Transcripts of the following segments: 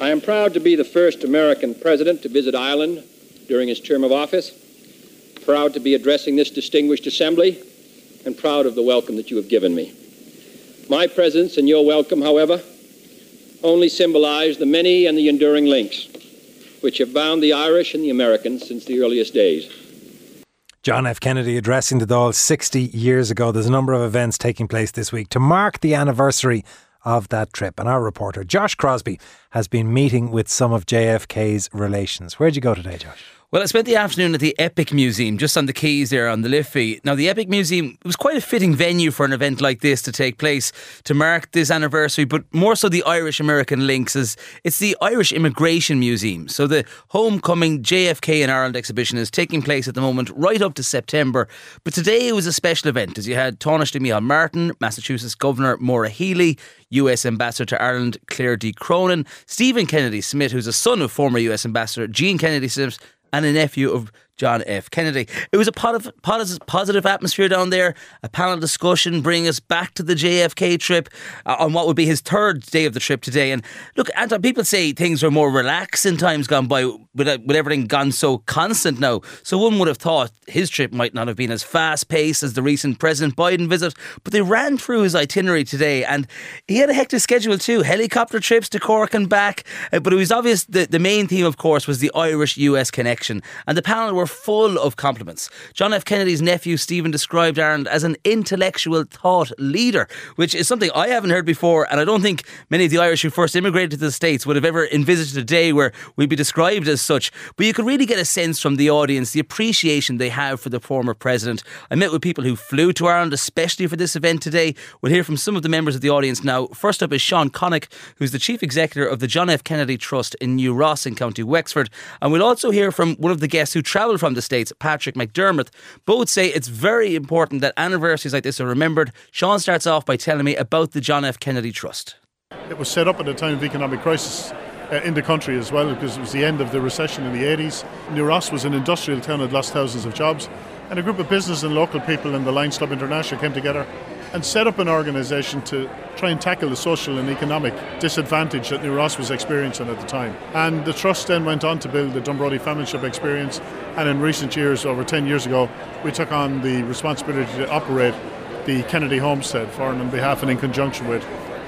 I am proud to be the first American president to visit Ireland during his term of office, proud to be addressing this distinguished assembly, and proud of the welcome that you have given me. My presence and your welcome, however, only symbolize the many and the enduring links which have bound the Irish and the Americans since the earliest days. John F. Kennedy addressing the Dáil 60 years ago. There's a number of events taking place this week to mark the anniversary of that trip. And our reporter, Josh Crosbie, has been meeting with some of JFK's relations. Where'd you go today, Josh? Well, I spent the afternoon at the Epic Museum, just on the quays there on the Liffey. Now, the Epic Museum was quite a fitting venue for an event like this to take place to mark this anniversary, but more so the Irish American links, as it's the Irish Immigration Museum. So the homecoming JFK in Ireland exhibition is taking place at the moment right up to September. But today it was a special event, as you had Taoiseach Micheál Martin, Massachusetts Governor Maura Healey, US Ambassador to Ireland Claire D. Cronin, Stephen Kennedy Smith, who's a son of former US Ambassador Jean Kennedy Smith, and a nephew of John F. Kennedy. It was a positive atmosphere down there, a panel discussion bringing us back to the JFK trip uh, on what would be his third day of the trip today. And look, Anton, people say things were more relaxed in times gone by with, uh, with everything gone so constant now. So one would have thought his trip might not have been as fast paced as the recent President Biden visit, but they ran through his itinerary today and he had a hectic schedule too helicopter trips to Cork and back. Uh, but it was obvious that the main theme, of course, was the Irish US connection. And the panel were were full of compliments. John F. Kennedy's nephew, Stephen, described Ireland as an intellectual thought leader, which is something I haven't heard before. And I don't think many of the Irish who first immigrated to the States would have ever envisaged a day where we'd be described as such. But you could really get a sense from the audience the appreciation they have for the former president. I met with people who flew to Ireland, especially for this event today. We'll hear from some of the members of the audience now. First up is Sean Connick, who's the chief executive of the John F. Kennedy Trust in New Ross in County Wexford. And we'll also hear from one of the guests who travelled from the States, Patrick McDermott. Both say it's very important that anniversaries like this are remembered. Sean starts off by telling me about the John F. Kennedy Trust. It was set up at a time of economic crisis. Uh, in the country as well, because it was the end of the recession in the 80s. New Ross was an industrial town that lost thousands of jobs, and a group of business and local people in the Lions Club International came together and set up an organisation to try and tackle the social and economic disadvantage that New Ross was experiencing at the time. And the trust then went on to build the Dunbrody Famine Ship experience, and in recent years, over 10 years ago, we took on the responsibility to operate the Kennedy Homestead and on behalf and in conjunction with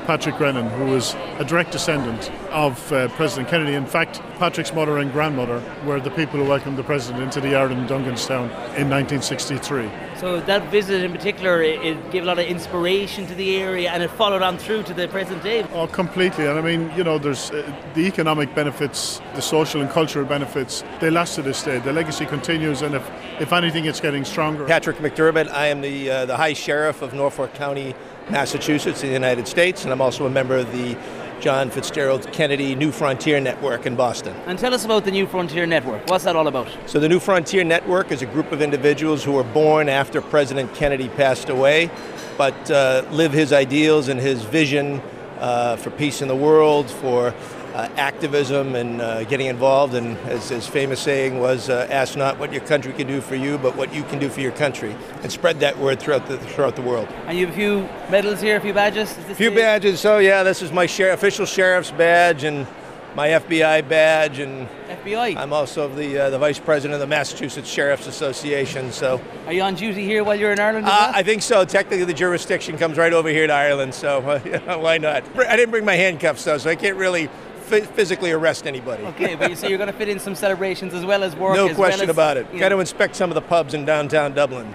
Patrick Brennan, who was a direct descendant of uh, President Kennedy. In fact, Patrick's mother and grandmother were the people who welcomed the president into the yard in Dunganstown in 1963. So that visit in particular, it, it, gave a lot of inspiration to the area, and it followed on through to the present day. Oh, completely. And I mean, you know, there's uh, the economic benefits, the social and cultural benefits. They last to this day. The legacy continues, and if if anything, it's getting stronger. Patrick McDermott. I am the uh, the High Sheriff of Norfolk County Massachusetts in the United States, and I'm also a member of the John Fitzgerald Kennedy New Frontier Network in Boston. And tell us about the New Frontier Network. What's that all about? So, the New Frontier Network is a group of individuals who were born after President Kennedy passed away, but uh, live his ideals and his vision uh, for peace in the world, for uh, activism and uh, getting involved. And as his famous saying was, uh, "Ask not what your country can do for you, but what you can do for your country," and spread that word throughout the throughout the world. And you have a few medals here, a few badges. A few badges. So yeah, this is my sheriff, official sheriff's badge and my FBI badge and FBI. I'm also the uh, the vice president of the Massachusetts Sheriff's Association. So, are you on duty here while you're in Ireland? Uh, I think so. Technically, the jurisdiction comes right over here to Ireland. So, uh, why not? I didn't bring my handcuffs though, so I can't really physically arrest anybody. Okay, but you say you're going to fit in some celebrations as well as work. No question well as, about it. Got to inspect some of the pubs in downtown Dublin.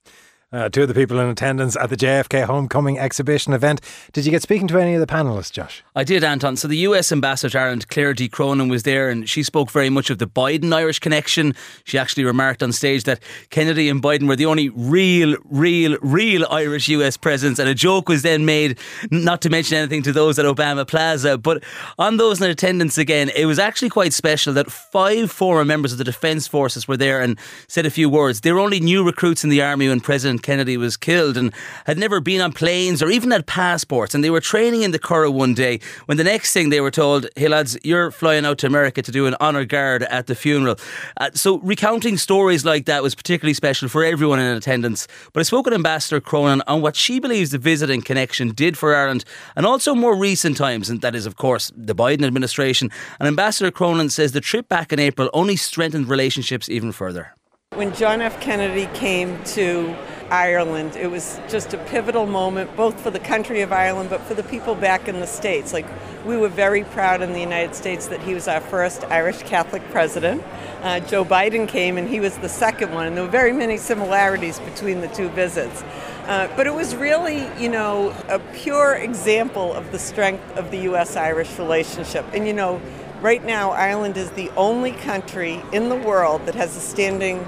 Uh, two of the people in attendance at the JFK Homecoming exhibition event. Did you get speaking to any of the panelists, Josh? I did, Anton. So the US Ambassador to Ireland, Claire D. Cronin, was there and she spoke very much of the Biden Irish connection. She actually remarked on stage that Kennedy and Biden were the only real, real, real Irish US presidents. And a joke was then made, not to mention anything to those at Obama Plaza. But on those in attendance again, it was actually quite special that five former members of the Defence Forces were there and said a few words. They were only new recruits in the army when President Kennedy was killed and had never been on planes or even had passports. And they were training in the Curragh one day when the next thing they were told, hey lads, you're flying out to America to do an honour guard at the funeral. Uh, so recounting stories like that was particularly special for everyone in attendance. But I spoke with Ambassador Cronin on what she believes the visit and connection did for Ireland and also more recent times, and that is, of course, the Biden administration. And Ambassador Cronin says the trip back in April only strengthened relationships even further. When John F. Kennedy came to Ireland, it was just a pivotal moment, both for the country of Ireland, but for the people back in the States. Like, we were very proud in the United States that he was our first Irish Catholic president. Uh, Joe Biden came and he was the second one, and there were very many similarities between the two visits. Uh, but it was really, you know, a pure example of the strength of the U.S. Irish relationship. And, you know, right now, Ireland is the only country in the world that has a standing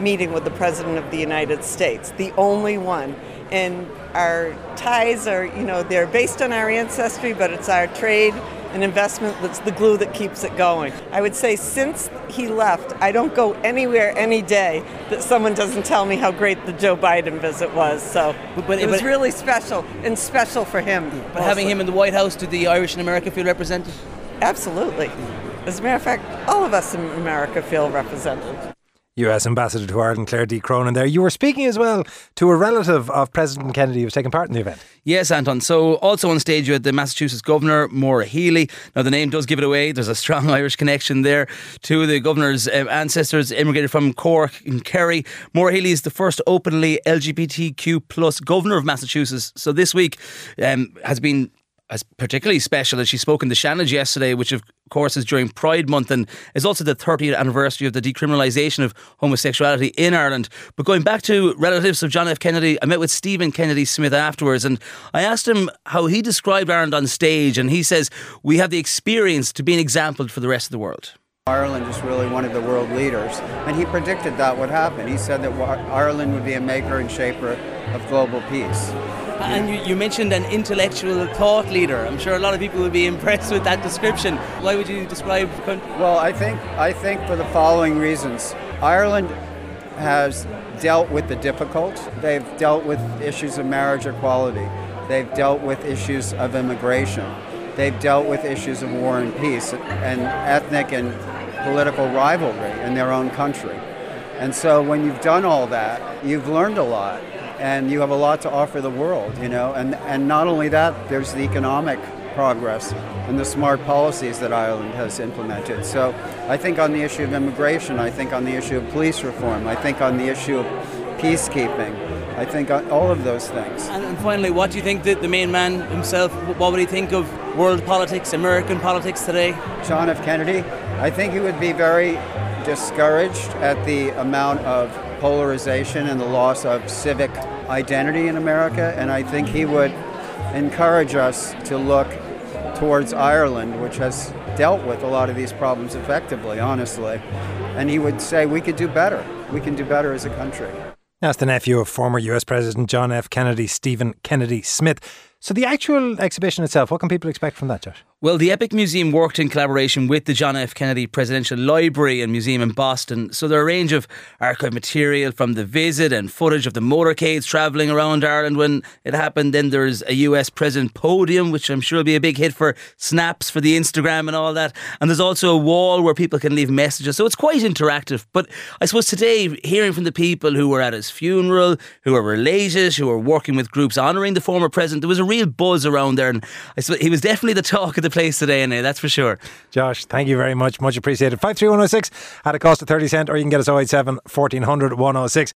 meeting with the President of the United States, the only one. And our ties are, you know, they're based on our ancestry, but it's our trade and investment that's the glue that keeps it going. I would say since he left, I don't go anywhere any day that someone doesn't tell me how great the Joe Biden visit was. So but, but, it was but, really special and special for him. But having him in the White House, did the Irish in America feel represented? Absolutely. As a matter of fact, all of us in America feel represented. US Ambassador to Ireland, Claire D. Cronin, there. You were speaking as well to a relative of President Kennedy who was taking part in the event. Yes, Anton. So, also on stage, you had the Massachusetts Governor, Maura Healey. Now, the name does give it away. There's a strong Irish connection there. Of the governor's um, ancestors immigrated from Cork and Kerry. Maura Healey is the first openly LGBTQ plus governor of Massachusetts. So, this week um, has been as particularly special as she spoke in the Seanad yesterday, which of course is during Pride Month and is also the 30th anniversary of the decriminalisation of homosexuality in Ireland. But going back to relatives of John F. Kennedy, I met with Stephen Kennedy Smith afterwards and I asked him how he described Ireland on stage, and he says, We have the experience to be an example for the rest of the world. Ireland is really one of the world leaders, and he predicted that would happen. He said that Ireland would be a maker and shaper of global peace. Uh, and you, you, mentioned an intellectual thought leader. I'm sure a lot of people would be impressed with that description. Why would you describe? Well, I think I think for the following reasons. Ireland has dealt with the difficult. They've dealt with issues of marriage equality. They've dealt with issues of immigration. They've dealt with issues of war and peace and ethnic and political rivalry in their own country. And so when you've done all that, you've learned a lot and you have a lot to offer the world, you know. And, and not only that, there's the economic progress and the smart policies that Ireland has implemented. So I think on the issue of immigration, I think on the issue of police reform, I think on the issue of peacekeeping, I think on all of those things. And, finally, what do you think that the main man himself, what would he think of world politics, American politics today? John F. Kennedy, I think he would be very discouraged at the amount of polarization and the loss of civic identity in America, and I think he would encourage us to look towards Ireland, which has dealt with a lot of these problems effectively, honestly. And he would say, we could do better. We can do better as a country. That's the nephew of former US President John F. Kennedy, Stephen Kennedy Smith. So, the actual exhibition itself, what can people expect from that, Josh? Well, the Epic Museum worked in collaboration with the John F. Kennedy Presidential Library and Museum in Boston. So there are a range of archive material from the visit and footage of the motorcades travelling around Ireland when it happened. Then there's a US President podium, which I'm sure will be a big hit for snaps for the Instagram and all that. And there's also a wall where people can leave messages. So it's quite interactive. But I suppose today, hearing from the people who were at his funeral, who are related, who are working with groups honouring the former president, there was a real buzz around there. And I suppose he was definitely the talk of the place today, and that's for sure. Josh, thank you very much. Much appreciated. 53106 at a cost of 30 cent, or you can get us 087 1400 106.